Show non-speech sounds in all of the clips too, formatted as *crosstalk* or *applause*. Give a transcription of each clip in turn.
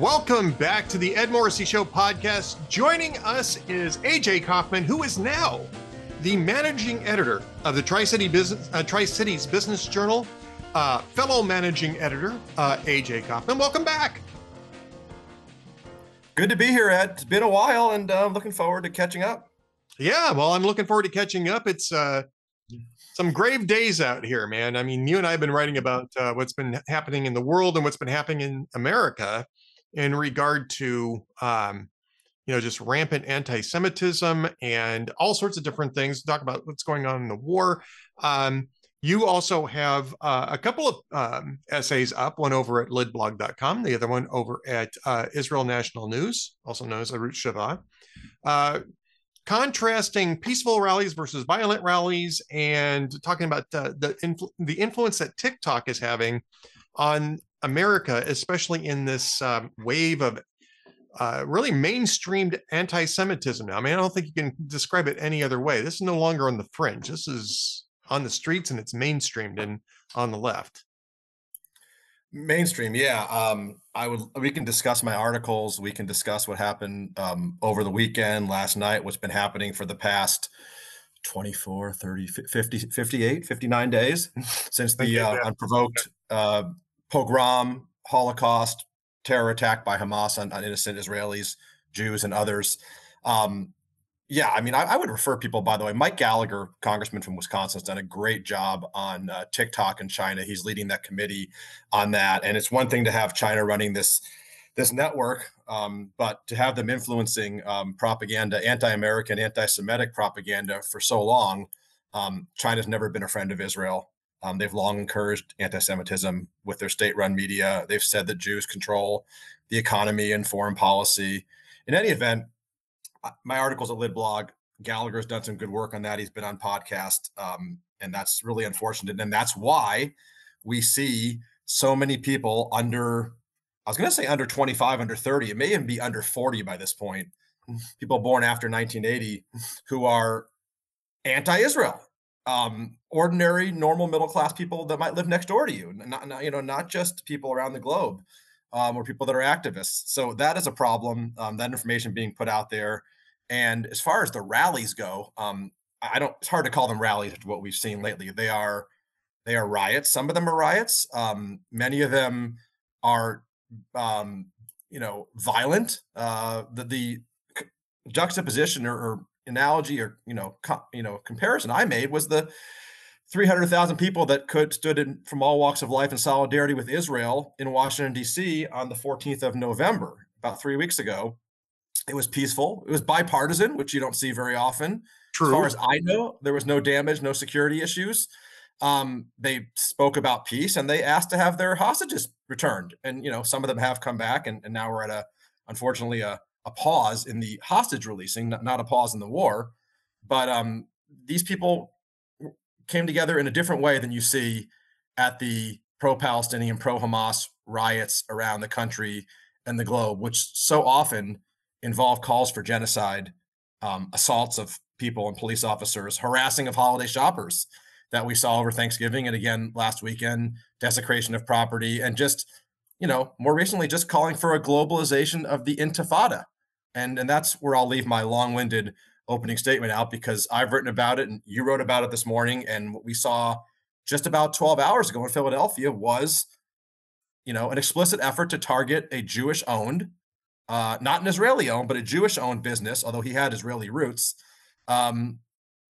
Welcome back to the Ed Morrissey Show podcast. Joining us is AJ Kaufman, who is now the managing editor of the Tri City Business uh, Tri Cities Business Journal. Uh, fellow managing editor uh, AJ Kaufman, welcome back. Good to be here, Ed. It's been a while, and uh, looking forward to catching up. Yeah, well, I'm looking forward to catching up. It's uh, some grave days out here, man. I mean, you and I have been writing about uh, what's been happening in the world and what's been happening in America in regard to um, you know just rampant anti-Semitism and all sorts of different things. Talk about what's going on in the war. Um, you also have uh, a couple of um, essays up, one over at lidblog.com, the other one over at uh, Israel National News, also known as Arutz Sheva, uh, contrasting peaceful rallies versus violent rallies and talking about the, influ- the influence that TikTok is having on America, especially in this um, wave of uh, really mainstreamed anti-Semitism now. I mean, I don't think you can describe it any other way. This is no longer on the fringe. This is on the streets and it's mainstreamed and on the left. Mainstream, yeah. Um, I would. We can discuss my articles. We can discuss what happened um, over the weekend, last night, what's been happening for the past 24, 30, 50, 58, 59 days *laughs* since the uh, unprovoked uh, pogrom, Holocaust, terror attack by Hamas on, on innocent Israelis, Jews, and others. Um, yeah, I mean, I, I, would refer people, by the way, Mike Gallagher, congressman from Wisconsin, has done a great job on uh, TikTok in China. He's leading that committee on that. And it's one thing to have China running this this network, um, but to have them influencing um, propaganda, anti-American, anti-Semitic propaganda for so long, um, China's never been a friend of Israel. Um, they've long encouraged anti-Semitism with their state-run media. They've said that Jews control the economy and foreign policy. In any event, my articles at LidBlog, Gallagher's done some good work on that. He's been on podcast, um, and that's really unfortunate. And that's why we see so many people under. I was going to say under 25, under 30. It may even be under 40 by this point. People born after 1980 who are anti-Israel um, ordinary, normal, middle class people that might live next door to you, not, not you know, not just people around the globe um, or people that are activists. So that is a problem. Um, that information being put out there, and as far as the rallies go, um, I don't. It's hard to call them rallies what we've seen lately. They are they are riots. Some of them are riots. Um, many of them are um, you know violent. Uh, the, the juxtaposition or, or analogy or you know you know comparison I made was the 300,000 people that could stood in from all walks of life in solidarity with Israel in Washington D.C. on the 14th of November, about three weeks ago. It was peaceful. It was bipartisan, which you don't see very often. True. As far as I know, there was no damage, no security issues. Um, they spoke about peace and they asked to have their hostages returned. And you know, some of them have come back, and, and now we're at a unfortunately a a pause in the hostage releasing, not, not a pause in the war. But um, these people came together in a different way than you see at the pro Palestinian, pro Hamas riots around the country and the globe, which so often involve calls for genocide, um, assaults of people and police officers, harassing of holiday shoppers that we saw over Thanksgiving and again last weekend, desecration of property, and just you know, more recently, just calling for a globalization of the intifada. And, and that's where I'll leave my long winded opening statement out because I've written about it and you wrote about it this morning. And what we saw just about 12 hours ago in Philadelphia was, you know, an explicit effort to target a Jewish owned, uh, not an Israeli owned, but a Jewish owned business, although he had Israeli roots, um,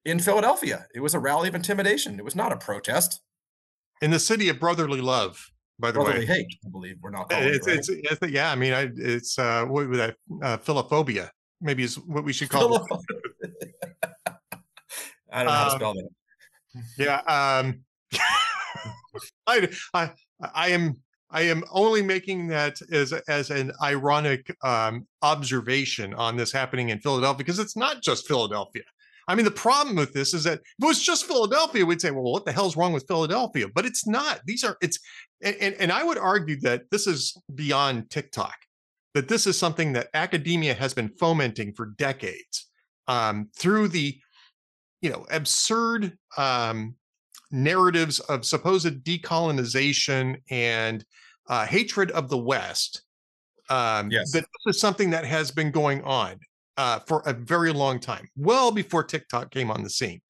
in Philadelphia. It was a rally of intimidation. It was not a protest. In the city of brotherly love by the brotherly way. hate. I believe we're not. It's, it, right? it's, it's, yeah. I mean, I, it's uh, what was that? Uh, philophobia. Maybe is what we should call it. *laughs* I don't know how to um, spell that. Yeah. Um, *laughs* I, I, I am I am only making that as as an ironic um, observation on this happening in Philadelphia because it's not just Philadelphia. I mean, the problem with this is that if it was just Philadelphia, we'd say, well, what the hell's wrong with Philadelphia? But it's not. These are it's and, and, and I would argue that this is beyond TikTok, that this is something that academia has been fomenting for decades um, through the you know absurd um, narratives of supposed decolonization and uh, hatred of the West Um, Yes. That this is something that has been going on uh, for a very long time, well before TikTok came on the scene.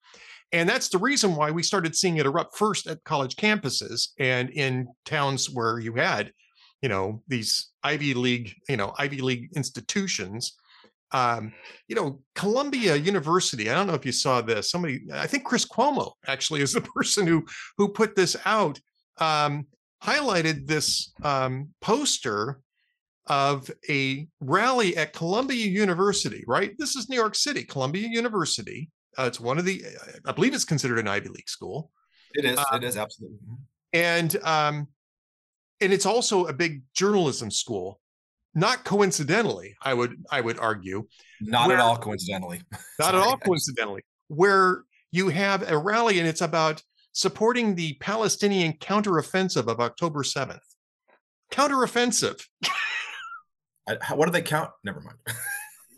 And that's the reason why we started seeing it erupt first at college campuses and in towns where you had, you know, these Ivy League, you know, Ivy League institutions. Um, you know, Columbia University. I don't know if you saw this. Somebody, I think Chris Cuomo actually is the *laughs* person who who put this out. Um, highlighted this um, poster of a rally at Columbia University. Right, this is New York City, Columbia University. Uh, it's one of the, I believe it's considered an Ivy League school, It is. Uh, it is absolutely. Mhm. and um, and it's also a big journalism school. Not coincidentally, I would I would argue, Not where- at all coincidentally. *laughs* not at all coincidentally, where you have a rally and it's about supporting the Palestinian counteroffensive of October 7th. Counteroffensive. *laughs* How- what do they count? Never mind. *laughs*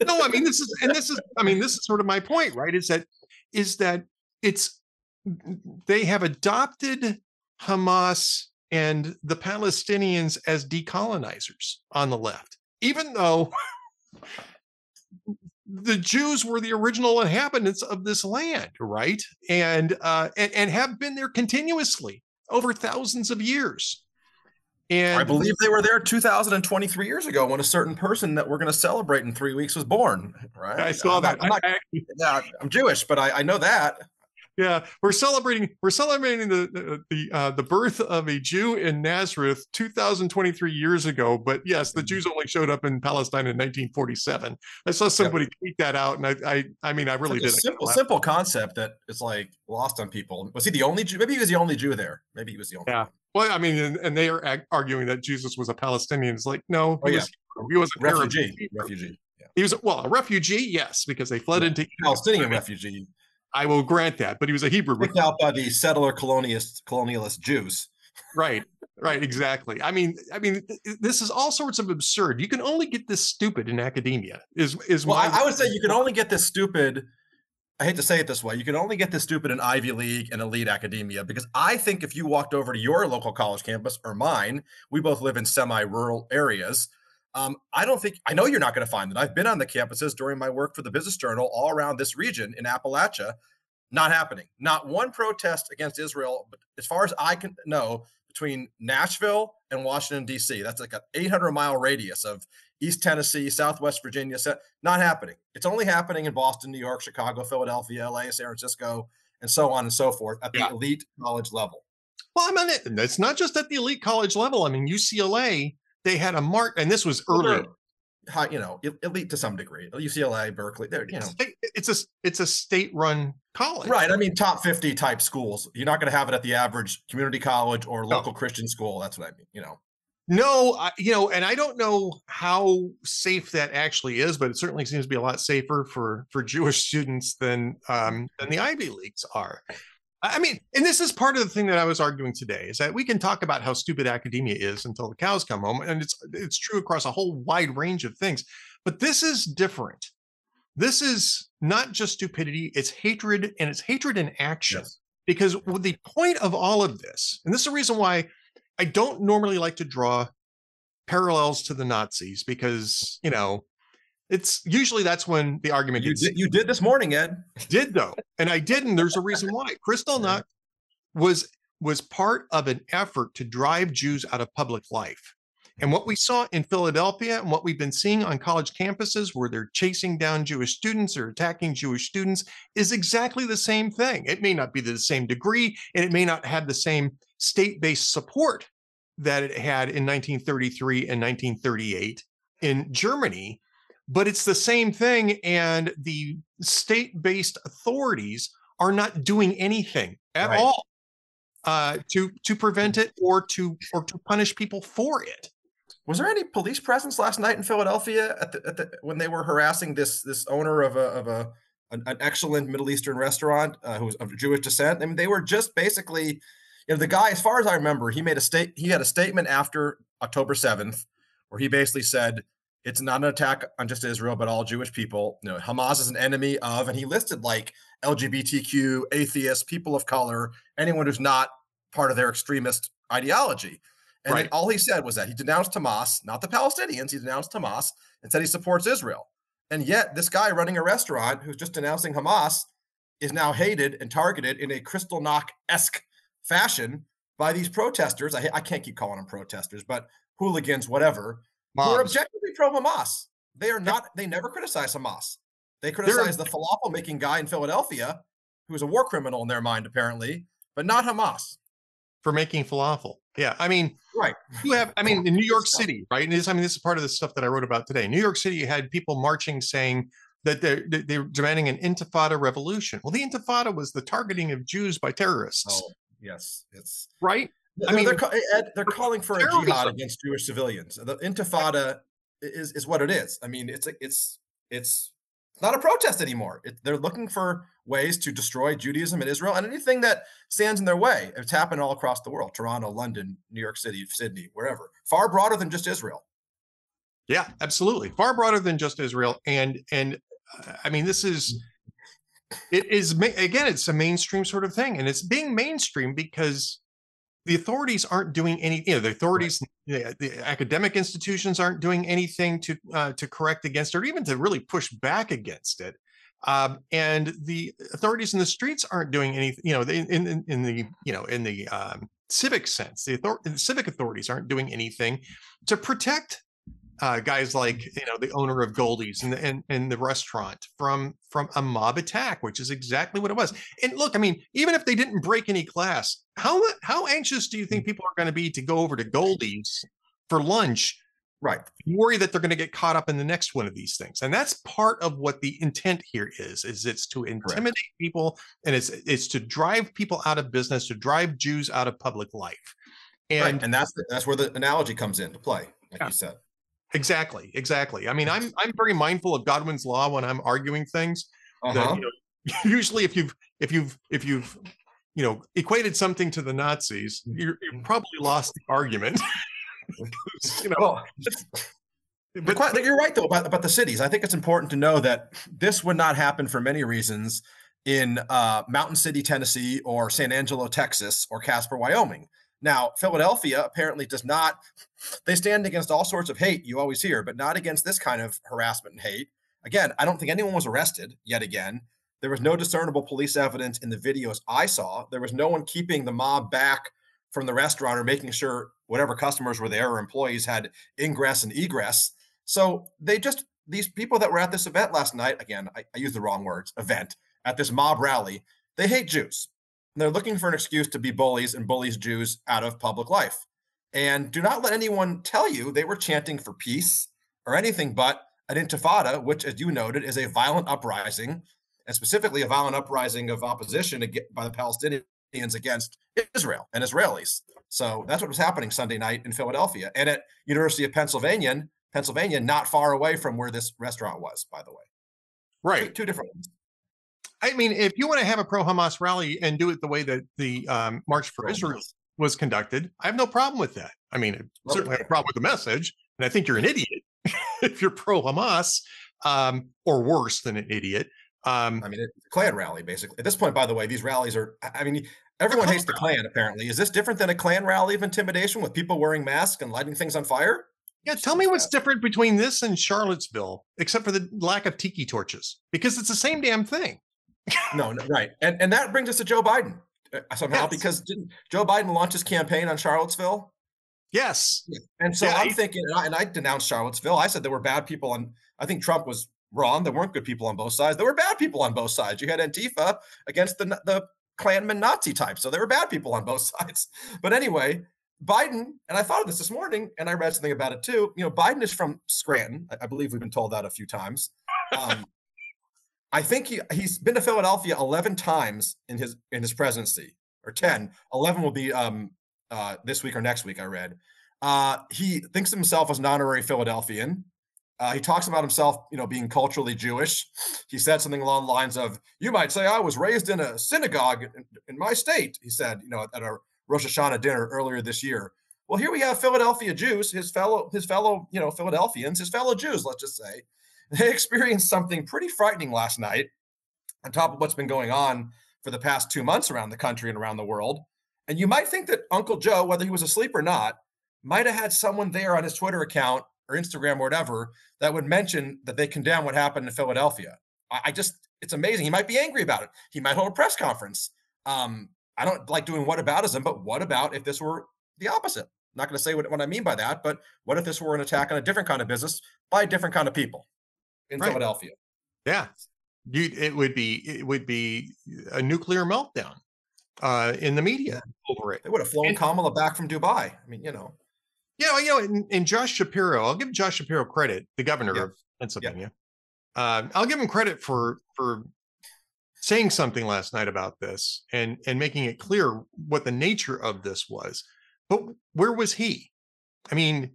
No, I mean this is and this is I mean this is sort of my point, right? Is that is that it's they have adopted Hamas and the Palestinians as decolonizers on the left, even though *laughs* the Jews were the original inhabitants of this land, right? And uh, and, and have been there continuously over thousands of years. And I believe they were there 2023 years ago when a certain person that we're going to celebrate in three weeks was born. Right? I saw I'm that. Not, I'm, not, I- yeah, I'm Jewish, but I, I know that. Yeah, we're celebrating we're celebrating the the the, uh, the birth of a Jew in Nazareth 2023 years ago. But yes, the Jews only showed up in Palestine in 1947. I saw somebody tweet that out, and I I, I mean I really did. I simple, laughed. simple concept that is like lost on people. Was he the only Jew? Maybe he was the only Jew there. Maybe he was the only. Yeah. Well, I mean, and, and they are ag- arguing that Jesus was a Palestinian. It's like no, oh, he Oh, yeah. was he was Arab refugee. Hebrew. Refugee. Yeah. He was well a refugee, yes, because they fled Yeah. into. Palestinian mean, refugee, I will grant that, but he was a Hebrew. picked out by the settler colonialist colonialist Jews. Right, right, exactly. I mean, I mean, this is all sorts of absurd. You can only get this stupid in academia. Is is Well, I, I would say you can only get this stupid. I hate to say it this way. You can only get this stupid in Ivy League and elite academia because I think if you walked over to your local college campus or mine, we both live in semi-rural areas. Um, I don't think I know you're not going to find that. I've been on the campuses during my work for the Business Journal all around this region in Appalachia. Not happening. Not one protest against Israel, but as far as I can know, between Nashville and Washington D.C. That's like an 800 mile radius of East Tennessee, Southwest Virginia. Not happening. It's only happening in Boston, New York, Chicago, Philadelphia, LA, San Francisco, and so on and so forth at the Yeah. elite college level. Well, I mean, it- it's not just at the elite college level. I mean, UCLA, they had a mark, and this was early. High, you know, elite to some degree. UCLA, Berkeley, they're you know It's a it's a state-run college, right. I mean, top 50 type schools. You're not going to have it at the average community college or local Christian school. That's what I mean. You know, No, I, you know, and I don't know how safe that actually is, but it certainly seems to be a lot safer for for Jewish students than um, than the Ivy Leagues are. I mean, and this is part of the thing that I was arguing today is that we can talk about how stupid academia is until the cows come home, and it's it's true across a whole wide range of things. But this is different. This is not just stupidity; it's hatred, and it's hatred in action yes. because the point of all of this, and this is the reason why I don't normally like to draw parallels to the Nazis because you know it's usually that's when the argument You gets did, you did this morning, Ed. did though, and I didn't. There's a reason why. Kristallnacht was was part of an effort to drive Jews out of public life. And what we saw in Philadelphia and what we've been seeing on college campuses where they're chasing down Jewish students or attacking Jewish students is exactly the same thing. It may not be to the same degree and it may not have the same state based support that it had in 1933 and 1938 in Germany, but it's the same thing. And the state based authorities are not doing anything at Right. all uh, to to prevent it or to or to punish people for it. Was there any police presence last night in Philadelphia at the, at the when they were harassing this this owner of a of a an, an excellent Middle Eastern restaurant uh, who was of Jewish descent? I mean, they were just basically, you know, the guy. As far as I remember, he made a state. He had a statement after October seventh, where he basically said it's not an attack on just Israel, but all Jewish people. You know, Hamas is an enemy of, and he listed like LGBTQ, atheists, people of color, anyone who's not part of their extremist ideology. And Right. all he said was that he denounced Hamas, not the Palestinians. He denounced Hamas and said he supports Israel. And yet, this guy running a restaurant who's just denouncing Hamas is now hated and targeted in a Kristallnacht esque fashion by these protesters. I, I can't keep calling them protesters, but hooligans, whatever, who are objectively pro Hamas. They are not, they never criticize Hamas. They criticize the falafel making guy in Philadelphia, who is a war criminal in their mind, apparently, but not Hamas. for making falafel. Yeah, I mean, Right. you have. I mean, *laughs* in New York City, right? And this, I mean, this is part of the stuff that I wrote about today. New York City you had people marching saying that they're they- they're demanding an Intifada revolution. Well, the Intifada was the targeting of Jews by terrorists, Oh, yes. It's, right? I mean, mean, they're, ca- Ed, they're calling for a jihad against Jewish civilians. The Intifada is, is what it is. I mean, it's, a- it's, it's not a protest anymore. It, they're looking for ways to destroy Judaism in Israel and anything that stands in their way. It's happened all across the world Toronto, London, New York City, Sydney, wherever. Far broader than just Israel. Yeah, absolutely. Far broader than just Israel. And and uh, I mean, this is it is again, it's a mainstream sort of thing, and it's being mainstream because the authorities aren't doing any. You know, the authorities, the, the academic institutions aren't doing anything to uh, to correct against it, or even to really push back against it. Um, and the authorities in the streets aren't doing anything. You know, they, in, in in the you know in the um, civic sense, the, author- the civic authorities aren't doing anything to protect uh, guys like you know the owner of Goldie's and the, and, and the restaurant from from a mob attack, which is exactly what it was. And look, I mean, even if they didn't break any glass, how how anxious do you think people are going to be to go over to Goldie's for lunch? Right. You worry that they're going to get caught up in the next one of these things, and that's part of what the intent here is: is it's to intimidate people, and it's it's to drive people out of business, to drive Jews out of public life. And, And right. and that's the, that's where the analogy comes into play, like Yeah. you said. Exactly, exactly. I mean, I'm I'm very mindful of Godwin's law when I'm arguing things. Uh-huh. you know, *laughs* usually, if you've if you've if you've you know equated something to the Nazis, you're, you probably lost the argument. *laughs* you know, Well, But but you're right though about, about the cities. I think it's important to know that this would not happen for many reasons in uh, Mountain City, Tennessee, or San Angelo, Texas, or Casper, Wyoming. Now, Philadelphia apparently does not. They stand against all sorts of hate you always hear, but not against this kind of harassment and hate. Again, I don't think anyone was arrested yet again. There was no discernible police evidence in the videos I saw. There was no one keeping the mob back from the restaurant or making sure whatever customers were there or employees had ingress and egress. So they just these people that were at this event last night, again, I, I use the wrong words, event at this mob rally, they hate Jews. And they're looking for an excuse to be bullies and bullies Jews out of public life. And do not let anyone tell you they were chanting for peace or anything but an intifada, which, as you noted, is a violent uprising, and specifically a violent uprising of opposition by the Palestinians against Israel and Israelis. So that's what was happening Sunday night in Philadelphia and at University of Pennsylvania, Pennsylvania, not far away from where this restaurant was, by the way. Two, right. two different ones. I mean, if you want to have a pro Hamas rally and do it the way that the um, March for Israel was conducted, I have no problem with that. I mean, I certainly have a problem with the message, and I think you're an idiot *laughs* if you're pro Hamas, um, or worse than an idiot. Um, I mean, it's a Klan rally, basically. At this point, by the way, these rallies are, I I mean, everyone hates the Klan, apparently. Is this different than a Klan rally of intimidation with people wearing masks and lighting things on fire? yeah, tell me what's different between this and Charlottesville, except for the lack of tiki torches, because it's the same damn thing. No, no right. And and that brings us to Joe Biden uh, somehow, Yes. because didn't Joe Biden launch his campaign on Charlottesville? Yes, And so Yeah, I'm he- thinking, and I, and I denounced Charlottesville. I said there were bad people on. I think Trump was wrong. There weren't good people on both sides. There were bad people on both sides. You had Antifa against the the Klanman Nazi type, so there were bad people on both *laughs* sides. But anyway, Biden, and I thought of this this morning, and I read something about it too. You know, Biden is from Scranton. I, I believe we've been told that a few times. Um, I think he he's been to Philadelphia 11 times in his in his presidency, or 10. 11 will be um uh this week or next week. I read. Uh, he thinks of himself as an honorary Philadelphian. Uh, he talks about himself, you know, being culturally Jewish. He said something along the lines of, "You might say I was raised in a synagogue in, in my state." He said, you know, at a Rosh Hashanah dinner earlier this year. Well, here we have Philadelphia Jews, his fellow, his fellow, you know, Philadelphians, his fellow Jews. Let's just say *laughs* they experienced something pretty frightening last night, on top of what's been going on for the past two months around the country and around the world. And you might think that Uncle Joe, whether he was asleep or not, might have had someone there on his Twitter account or Instagram or whatever that would mention that they condemn what happened in Philadelphia. I, just, it's amazing. He might be angry about it. He might hold a press conference. Um, I don't like doing what aboutism, but what about if this were the opposite? I'm not going to say what, what I mean by that, but what if this were an attack on a different kind of business by a different kind of people in right. Philadelphia? Yeah, you, it would be it would be a nuclear meltdown uh, in the media over it. They would have flown and, Kamala back from Dubai. I mean, you know. Yeah, you know, and, and Josh Shapiro, I'll give Josh Shapiro credit, the governor yeah. of Pennsylvania. Yeah. Uh, I'll give him credit for for saying something last night about this and and making it clear what the nature of this was. But where was he? I mean,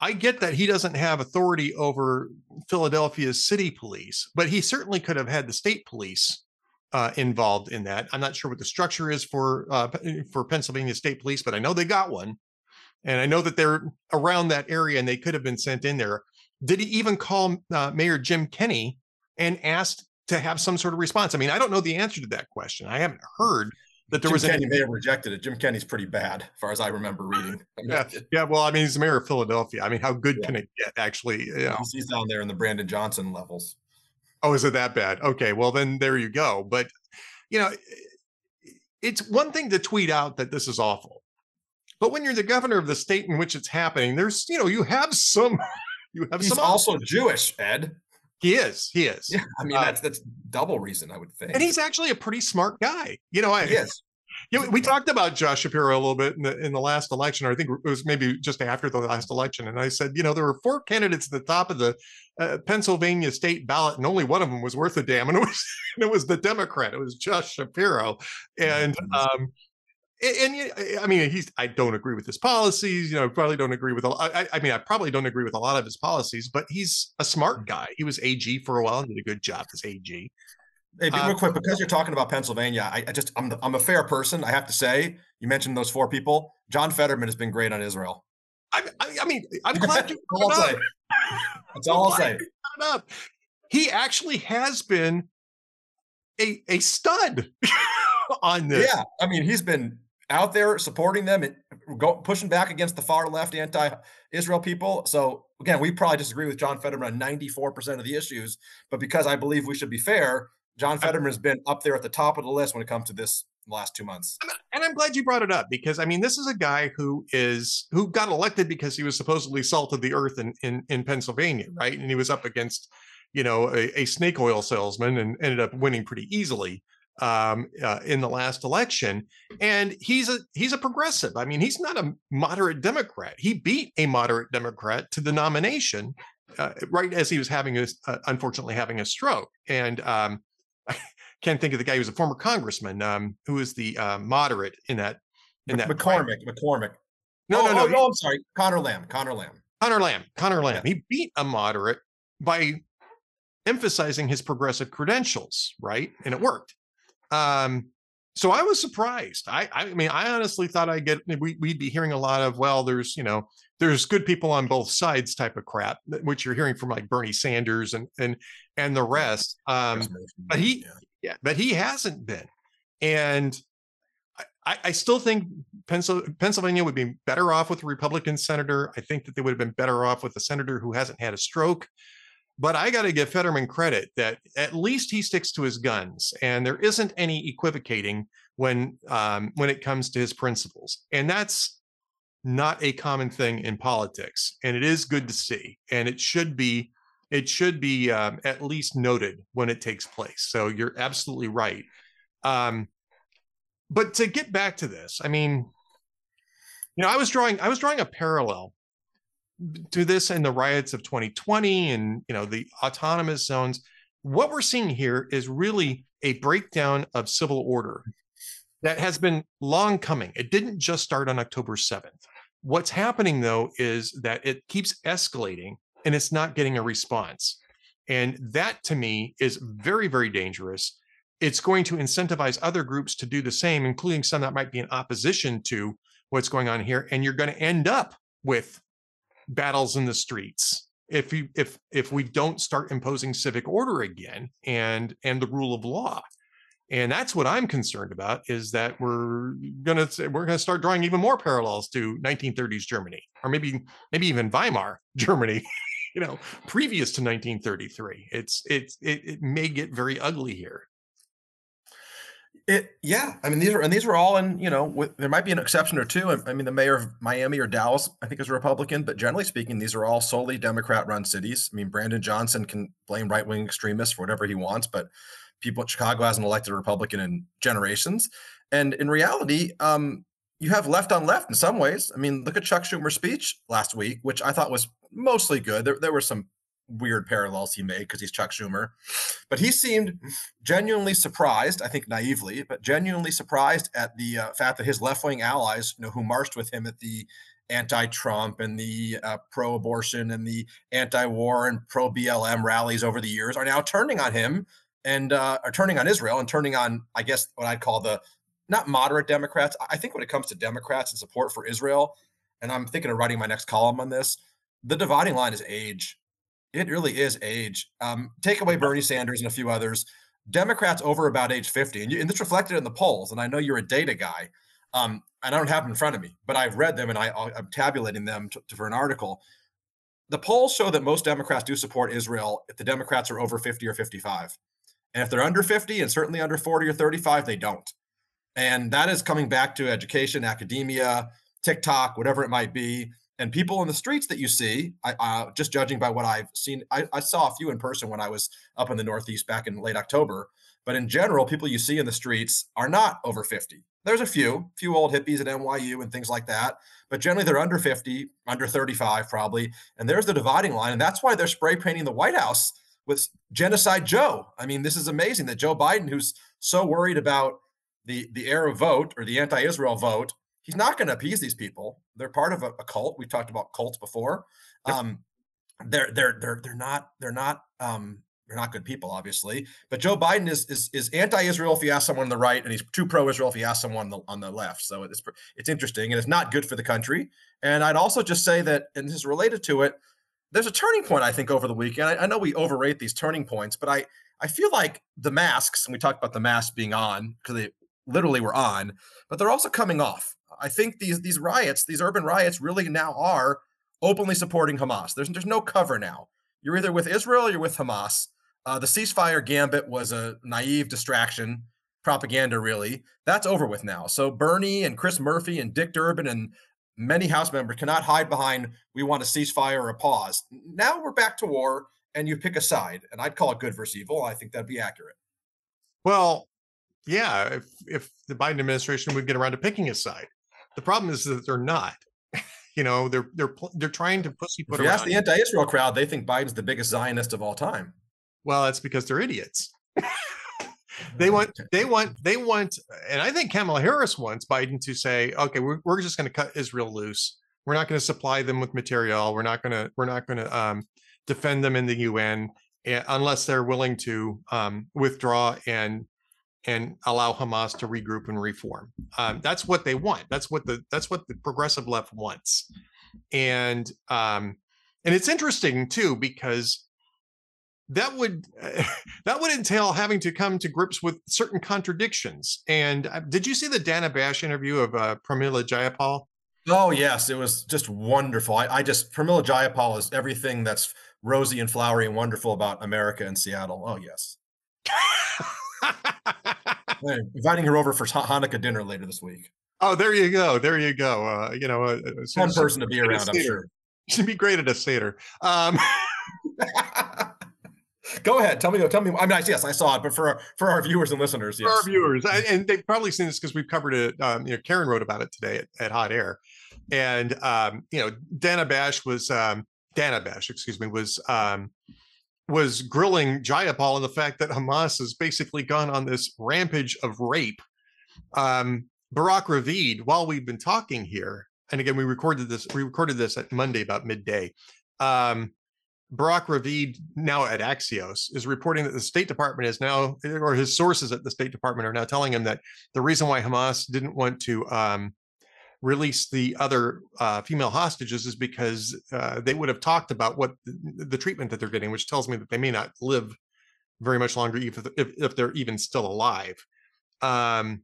I get that he doesn't have authority over Philadelphia's city police, but he certainly could have had the state police uh, involved in that. I'm not sure what the structure is for uh, for Pennsylvania State Police, but I know they got one, and I know that they're around that area and they could have been sent in there. Did he even call uh, Mayor Jim Kenney and asked to have some sort of response? I mean, I don't know the answer to that question. I haven't heard that there Jim was Kenney any... may have rejected it. Jim Kenney's pretty bad, as far as I remember reading. *laughs* yeah, yeah. Well, I mean, he's the mayor of Philadelphia. I mean, how good yeah. can it get? Actually, you know? he's down there in the Brandon Johnson levels. Oh, is it that bad? Okay, well then there you go. But you know, it's one thing to tweet out that this is awful, but when you're the governor of the state in which it's happening, there's you know you have some *laughs* you have he's some also Jewish, Ed. He is. He is. Yeah, I mean uh, that's that's double reason I would think. And he's actually a pretty smart guy. You know, I, he is. *laughs* Yeah, we talked about Josh Shapiro a little bit in the in the last election, or I think it was maybe just after the last election. And I said, you know, there were four candidates at the top of the uh, Pennsylvania state ballot, and only one of them was worth a damn, *laughs* and it was it was the Democrat. It was Josh Shapiro, and um, and, and I mean, he's I don't agree with his policies. You know, probably don't agree with. A, I, I mean, I probably don't agree with a lot of his policies, but he's a smart guy. He was AG for a while and did a good job as AG. Hey, real uh, quick, because you're talking about Pennsylvania, I, I just I'm the, I'm a fair person. I have to say, you mentioned those four people. John Fetterman has been great on Israel. I, I, I mean, I'm *laughs* glad you. all I'll say. That's all I'll say. *laughs* He actually has been a a stud *laughs* on this. Yeah, I mean, he's been out there supporting them and go, pushing back against the far left anti-Israel people. So again, we probably disagree with John Fetterman on 94% of the issues, but because I believe we should be fair, John Fetterman has been up there at the top of the list when it comes to this last two months. And I'm glad you brought it up because I mean, this is a guy who is who got elected because he was supposedly salt of the earth in in, in Pennsylvania, right? And he was up against, you know, a, a snake oil salesman and ended up winning pretty easily um, uh, in the last election. And he's a he's a progressive. I mean, he's not a moderate Democrat. He beat a moderate Democrat to the nomination. Uh, right as he was having a, uh, unfortunately having a stroke, and um, I *laughs* can't think of the guy who was a former congressman um, who was the uh, moderate in that in that McCormick. McCormick. No, oh, no, no, oh, no. I'm sorry, Connor Lamb. Connor Lamb. Connor Lamb. Connor Lamb. Yeah. He beat a moderate by emphasizing his progressive credentials, right? And it worked. Um, so I was surprised. I, I mean, I honestly thought I'd get we, would be hearing a lot of well, there's you know, there's good people on both sides type of crap, which you're hearing from like Bernie Sanders and and and the rest. Um, but he, yeah. yeah, but he hasn't been, and I, I still think Pennsylvania would be better off with a Republican senator. I think that they would have been better off with a senator who hasn't had a stroke. But I got to give Fetterman credit that at least he sticks to his guns, and there isn't any equivocating when um, when it comes to his principles, and that's not a common thing in politics. And it is good to see, and it should be it should be um, at least noted when it takes place. So you're absolutely right. Um, but to get back to this, I mean, you know, I was drawing I was drawing a parallel to this and the riots of 2020 and you know the autonomous zones what we're seeing here is really a breakdown of civil order that has been long coming. It didn't just start on october 7th what's happening though is that it keeps escalating and it's not getting a response. And that to me is very very dangerous. It's going to incentivize other groups to do the same including some that might be in opposition to what's going on here and you're going to end up with battles in the streets if you if if we don't start imposing civic order again and and the rule of law and that's what I'm concerned about is that we're gonna we're gonna start drawing even more parallels to 1930s Germany, or maybe maybe even Weimar *laughs* Germany, you know, previous to 1933. It's it's it, it may get very ugly here. It yeah, I mean these are and these were all in you know with, there might be an exception or two. I, I mean the mayor of Miami or Dallas I think is a Republican, but generally speaking these are all solely Democrat-run cities. I mean Brandon Johnson can blame right-wing extremists for whatever he wants, but people Chicago hasn't elected a Republican in generations, and in reality, um, you have left on left in some ways. I mean look at Chuck Schumer's speech last week, which I thought was mostly good. There there were some weird parallels he made because he's Chuck Schumer. But he seemed genuinely surprised, I think naively, but genuinely surprised at the uh, fact that his left wing allies, you know, who marched with him at the anti-Trump and the uh, pro-abortion and the anti-war and pro-BLM rallies over the years, are now turning on him and uh, are turning on Israel and turning on, I guess, what I'd call the not moderate Democrats. I think when it comes to Democrats and support for Israel, and I'm thinking of writing my next column on this, the dividing line is age it really is age. Um, take away Bernie Sanders and a few others. Democrats over about age 50, and, you, and this reflected in the polls. And I know you're a data guy, um, and I don't have them in front of me, but I've read them and I, am tabulating them to, to, for an article. The polls show that most Democrats do support Israel if the Democrats are over 50 or 55. And if they're under 50 and certainly under 40 or 35, they don't. And that is coming back to education, academia, TikTok, whatever it might be and people in the streets that you see, I, uh, just judging by what I've seen, I, I, saw a few in person when I was up in the Northeast back in late October. But in general, people you see in the streets are not over 50. There's a few, few old hippies at NYU and things like that. But generally, they're under 50, under 35 probably. And there's the dividing line. And that's why they're spray painting the White House with Genocide Joe. I mean, this is amazing that Joe Biden, who's so worried about the, the Arab vote or the anti Israel vote, he's not going to appease these people. They're part of a, a cult. We've talked about cults before. Um, they're they're they're they're not they're not um, they're not good people, obviously. But Joe Biden is is is anti-Israel if you ask someone on the right, and he's too pro-Israel if you ask someone on the, on the left. So it's it's interesting, and it's not good for the country. And I'd also just say that, and this is related to it. There's a turning point, I think, over the weekend. I, I know we overrate these turning points, but I I feel like the masks, and we talked about the masks being on because they literally were on, but they're also coming off. I think these these riots, these urban riots, really now are openly supporting Hamas. There's there's no cover now. You're either with Israel or you're with Hamas. Uh, the ceasefire gambit was a naive distraction, propaganda, really. That's over with now. So Bernie and Chris Murphy and Dick Durbin and many House members cannot hide behind we want a ceasefire or a pause. Now we're back to war, and you pick a side, and I'd call it good versus evil. I think that'd be accurate. Well, yeah, if if the Biden administration would get around to picking a side, the problem is that they're not. *laughs* you know, they're they're they're trying to pussyfoot. If you ask the anti-Israel crowd, they think Biden's the biggest Zionist of all time. Well, that's because they're idiots. *laughs* they want they want they want and i think kamala harris wants biden to say okay we're, we're just going to cut israel loose we're not going to supply them with material we're not going to we're not going to um, defend them in the un eh, unless they're willing to um, withdraw and and allow Hamas to regroup and reform. Um, that's what they want. That's what the that's what the progressive left wants. And um, and it's interesting too because that would uh, *laughs* that would entail having to come to grips with certain contradictions. And uh, did you see the Dana Bash interview of uh, Pramila Jayapal? Oh yes, it was just wonderful. I, I just Pramila Jayapal is everything that's rosy and flowery and wonderful about America and Seattle. Oh yes. *laughs* *laughs* hey, inviting her over for Hanukkah dinner later this week. Oh, there you go. There you go. Uh, you know, uh, one person to be around. I'm sure. *laughs* She'd be great at a seder. Um, *laughs* Go ahead. Tell me. Tell me. I mean, yes, I saw it, but for for our viewers and listeners, yes. For our viewers, and they've probably seen this because we've covered it. Um, you know, Karen wrote about it today at, at Hot Air, and um, you know, Dana Bash was um, Dana Bash, excuse me, was um, was grilling Jayapal on the fact that Hamas has basically gone on this rampage of rape. Um, Barak Ravid, while we've been talking here, and again we recorded this, we recorded this at Monday about midday. Um, Barak Ravid, now at Axios, is reporting that the State Department is now, or his sources at the State Department are now telling him that the reason why Hamas didn't want to um, release the other uh, female hostages is because uh, they would have talked about what the, the, treatment that they're getting, which tells me that they may not live very much longer if, if, if they're even still alive. Um,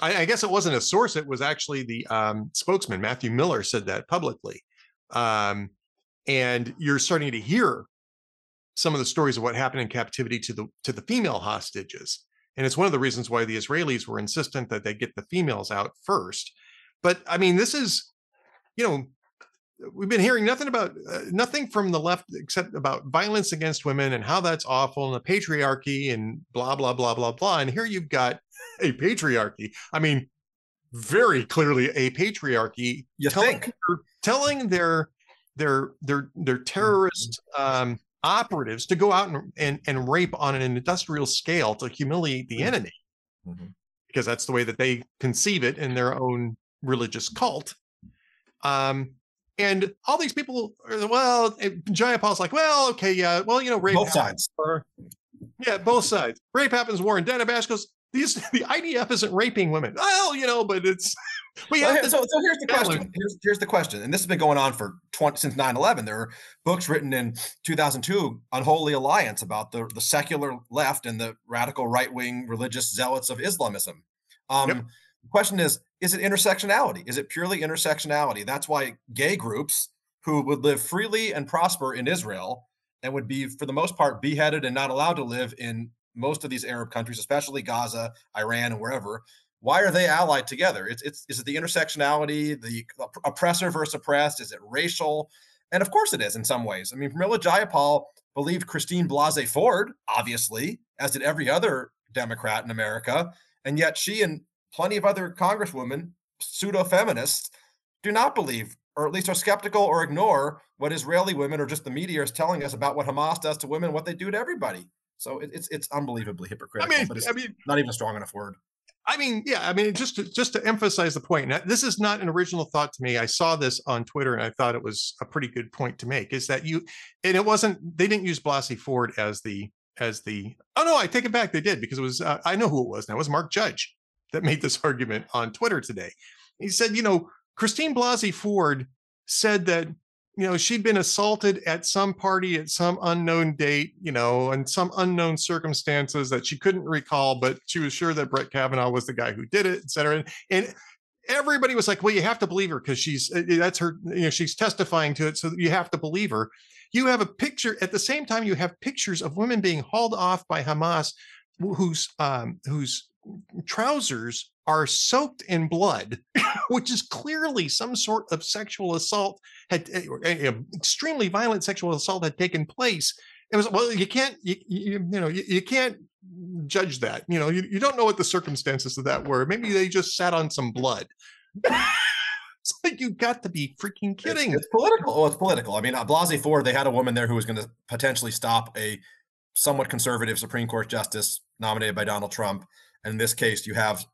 I, I, guess it wasn't a source; it was actually the um, spokesman Matthew Miller said that publicly. Um, and you're starting to hear some of the stories of what happened in captivity to the to the female hostages, and it's one of the reasons why the Israelis were insistent that they get the females out first. But I mean, this is, you know, we've been hearing nothing about uh, nothing from the left except about violence against women and how that's awful and the patriarchy and blah blah blah blah blah and here you've got a patriarchy i mean very clearly a patriarchy you telling, think telling their their their their terrorist um, operatives to go out and, and and rape on an industrial scale to humiliate the mm-hmm. enemy mm-hmm. because that's the way that they conceive it in their own religious cult um and all these people, are, well, Jayapal's like, well, okay, yeah, well, you know, rape both sides. Or, yeah, both sides. Rape happens. Warren Dedebash goes, these *laughs* the IDF isn't raping women. Well, you know, but it's *laughs* we well, have so, so here's the question. Here's, here's the question, and this has been going on for 20 since 9-11. There are books written in 2002 Unholy Alliance about the, the secular left and the radical right-wing religious zealots of Islamism. Um, yep. The question is, is it intersectionality? Is it purely intersectionality? That's why gay groups who would live freely and prosper in Israel and would be, for the most part, beheaded and not allowed to live in most of these Arab countries, especially Gaza, Iran, and wherever. Why are they allied together? It's, it's is it the intersectionality, the oppressor versus oppressed? Is it racial? And of course it is in some ways. I mean, Pramila Jayapal believed Christine Blasey Ford, obviously, as did every other Democrat in America. And yet she and plenty of other congresswomen, pseudo feminists, do not believe, or at least are skeptical or ignore what Israeli women or just the media is telling us about what Hamas does to women, what they do to everybody. So it's it's unbelievably hypocritical. I mean, but it's I mean, not even a strong enough word. I mean, yeah, I mean, just to, just to emphasize the point. Now, this is not an original thought to me. I saw this on Twitter and I thought it was a pretty good point to make. Is that you? And it wasn't. They didn't use Blasey Ford as the as the. Oh no, I take it back. They did because it was. Uh, I know who it was. Now it was Mark Judge that made this *laughs* argument on Twitter today. He said, you know, Christine Blasey Ford said that, you know, she'd been assaulted at some party at some unknown date, you know, and some unknown circumstances that she couldn't recall, but she was sure that Brett Kavanaugh was the guy who did it, et cetera. And, and everybody was like, well, you have to believe her because she's eh, eh, that's her, you know, she's testifying to it. So you have to believe her. You have a picture at the same time, you have pictures of women being hauled off by Hamas whose um, whose trousers are soaked in blood, *laughs* which is clearly some sort of sexual assault had uh, extremely violent sexual assault had taken place. It was well, you can't you, you, you know you, you, can't judge that. You know you, you don't know what the circumstances of that were. Maybe they just sat on some blood. *laughs* it's like you got to be freaking kidding. It's, it's political. Oh, it's political. I mean, uh, Blasey Ford, they had a woman there who was going to potentially stop a somewhat conservative Supreme Court justice nominated by Donald Trump and in this case, you have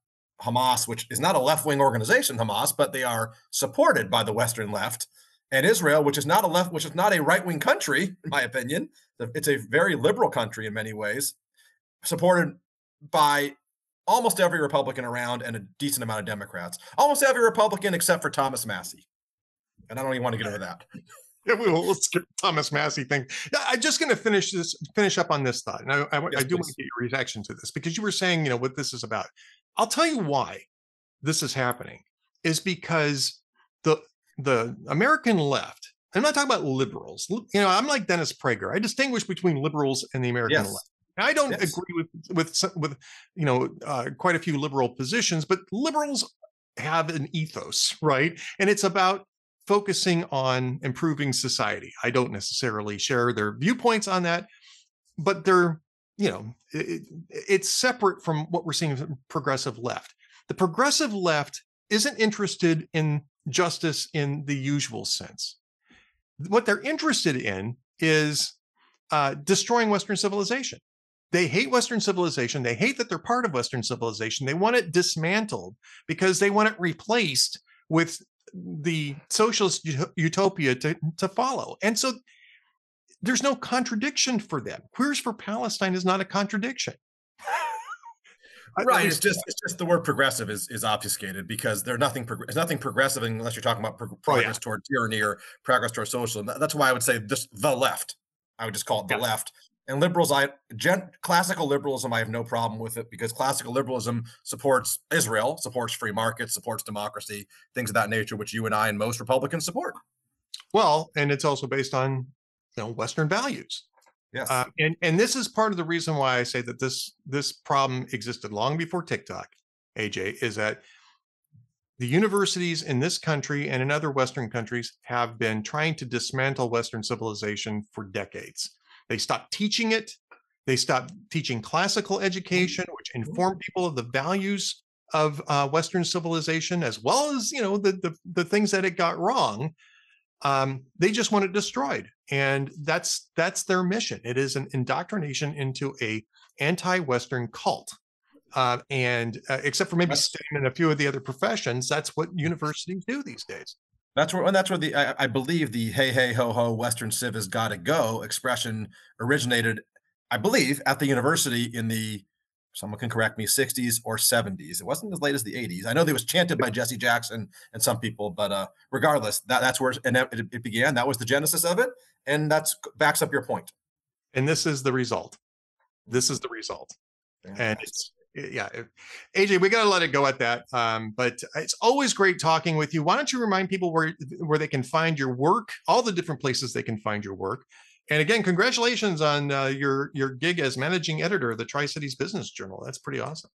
Hamas, which is not a left wing organization, Hamas, but they are supported by the Western left, and Israel, which is not a left, which is not a right wing country, in my opinion. It's a very liberal country in many ways, supported by almost every Republican around and a decent amount of Democrats. Almost every Republican except for Thomas Massie. And I don't even want to get into that. Yeah, we will. Let's get Thomas Massie thing. I'm just going to finish this, finish up on this thought, and I, I, yes, I do want to get your reaction to this because you were saying, you know, what this is about. I'll tell you why this is happening is because the the American left. I'm not talking about liberals. You know, I'm like Dennis Prager. I distinguish between liberals and the American yes. left. I don't yes. agree with with with you know uh, quite a few liberal positions, but liberals have an ethos, right? And it's about focusing on improving society. I don't necessarily share their viewpoints on that, but they're, you know, it, it's separate from what we're seeing from progressive left. The progressive left isn't interested in justice in the usual sense. What they're interested in is uh, destroying Western civilization. They hate Western civilization. They hate that they're part of Western civilization. They want it dismantled because they want it replaced with the socialist utopia to, to follow. And so there's no contradiction for them. Queers for Palestine is not a contradiction. right. It's just it's just the word progressive is is obfuscated because there's nothing there's nothing progressive unless you're talking about pro- progress oh, yeah. toward tyranny or progress toward socialism. That's why I would say this the left. I would just call it the yeah. left. And liberals, I gen, classical liberalism, I have no problem with it because classical liberalism supports Israel, supports free markets, supports democracy, things of that nature, which you and I and most Republicans support. Well, and it's also based on you know Western values. Yes. Uh, and and this is part of the reason why I say that this this problem existed long before TikTok. AJ is that the universities in this country and in other Western countries have been trying to dismantle Western civilization for decades. They stopped teaching it. They stopped teaching classical education, which informed people of the values of uh, Western civilization, as well as you know the, the the things that it got wrong. Um, they just want it destroyed, and that's that's their mission. It is an indoctrination into a anti-Western cult. Uh, and uh, except for maybe STEM and a few of the other professions, that's what universities do these days. That's where, and that's where the I, I believe the "Hey hey ho ho Western Civ has got to go" expression originated. I believe at the university in the someone can correct me 60s or 70s. It wasn't as late as the 80s. I know they was chanted by Jesse Jackson and some people, but uh, regardless, that that's where and it, it began. That was the genesis of it, and that's backs up your point. And this is the result. This is the result. and it's yeah aj we got to let it go at that um, but it's always great talking with you why don't you remind people where where they can find your work all the different places they can find your work and again congratulations on uh, your your gig as managing editor of the tri-cities business journal that's pretty awesome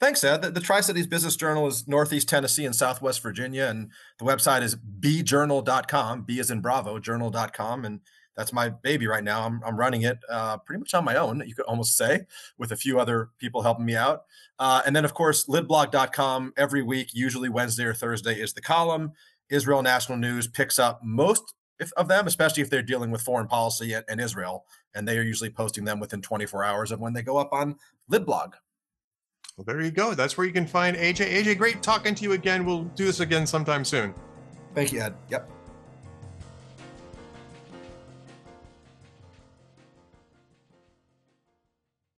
Thanks, Ed. The, the Tri Cities Business Journal is Northeast Tennessee and Southwest Virginia, and the website is bjournal.com. B is in Bravo, journal.com. And that's my baby right now. I'm, I'm running it uh, pretty much on my own, you could almost say, with a few other people helping me out. Uh, and then, of course, lidblog.com every week, usually Wednesday or Thursday, is the column. Israel National News picks up most of them, especially if they're dealing with foreign policy and, and Israel. And they are usually posting them within 24 hours of when they go up on Lidblog. well there you go that's where you can find aj aj great talking to you again we'll do this again sometime soon Thank you, Ed. Yep.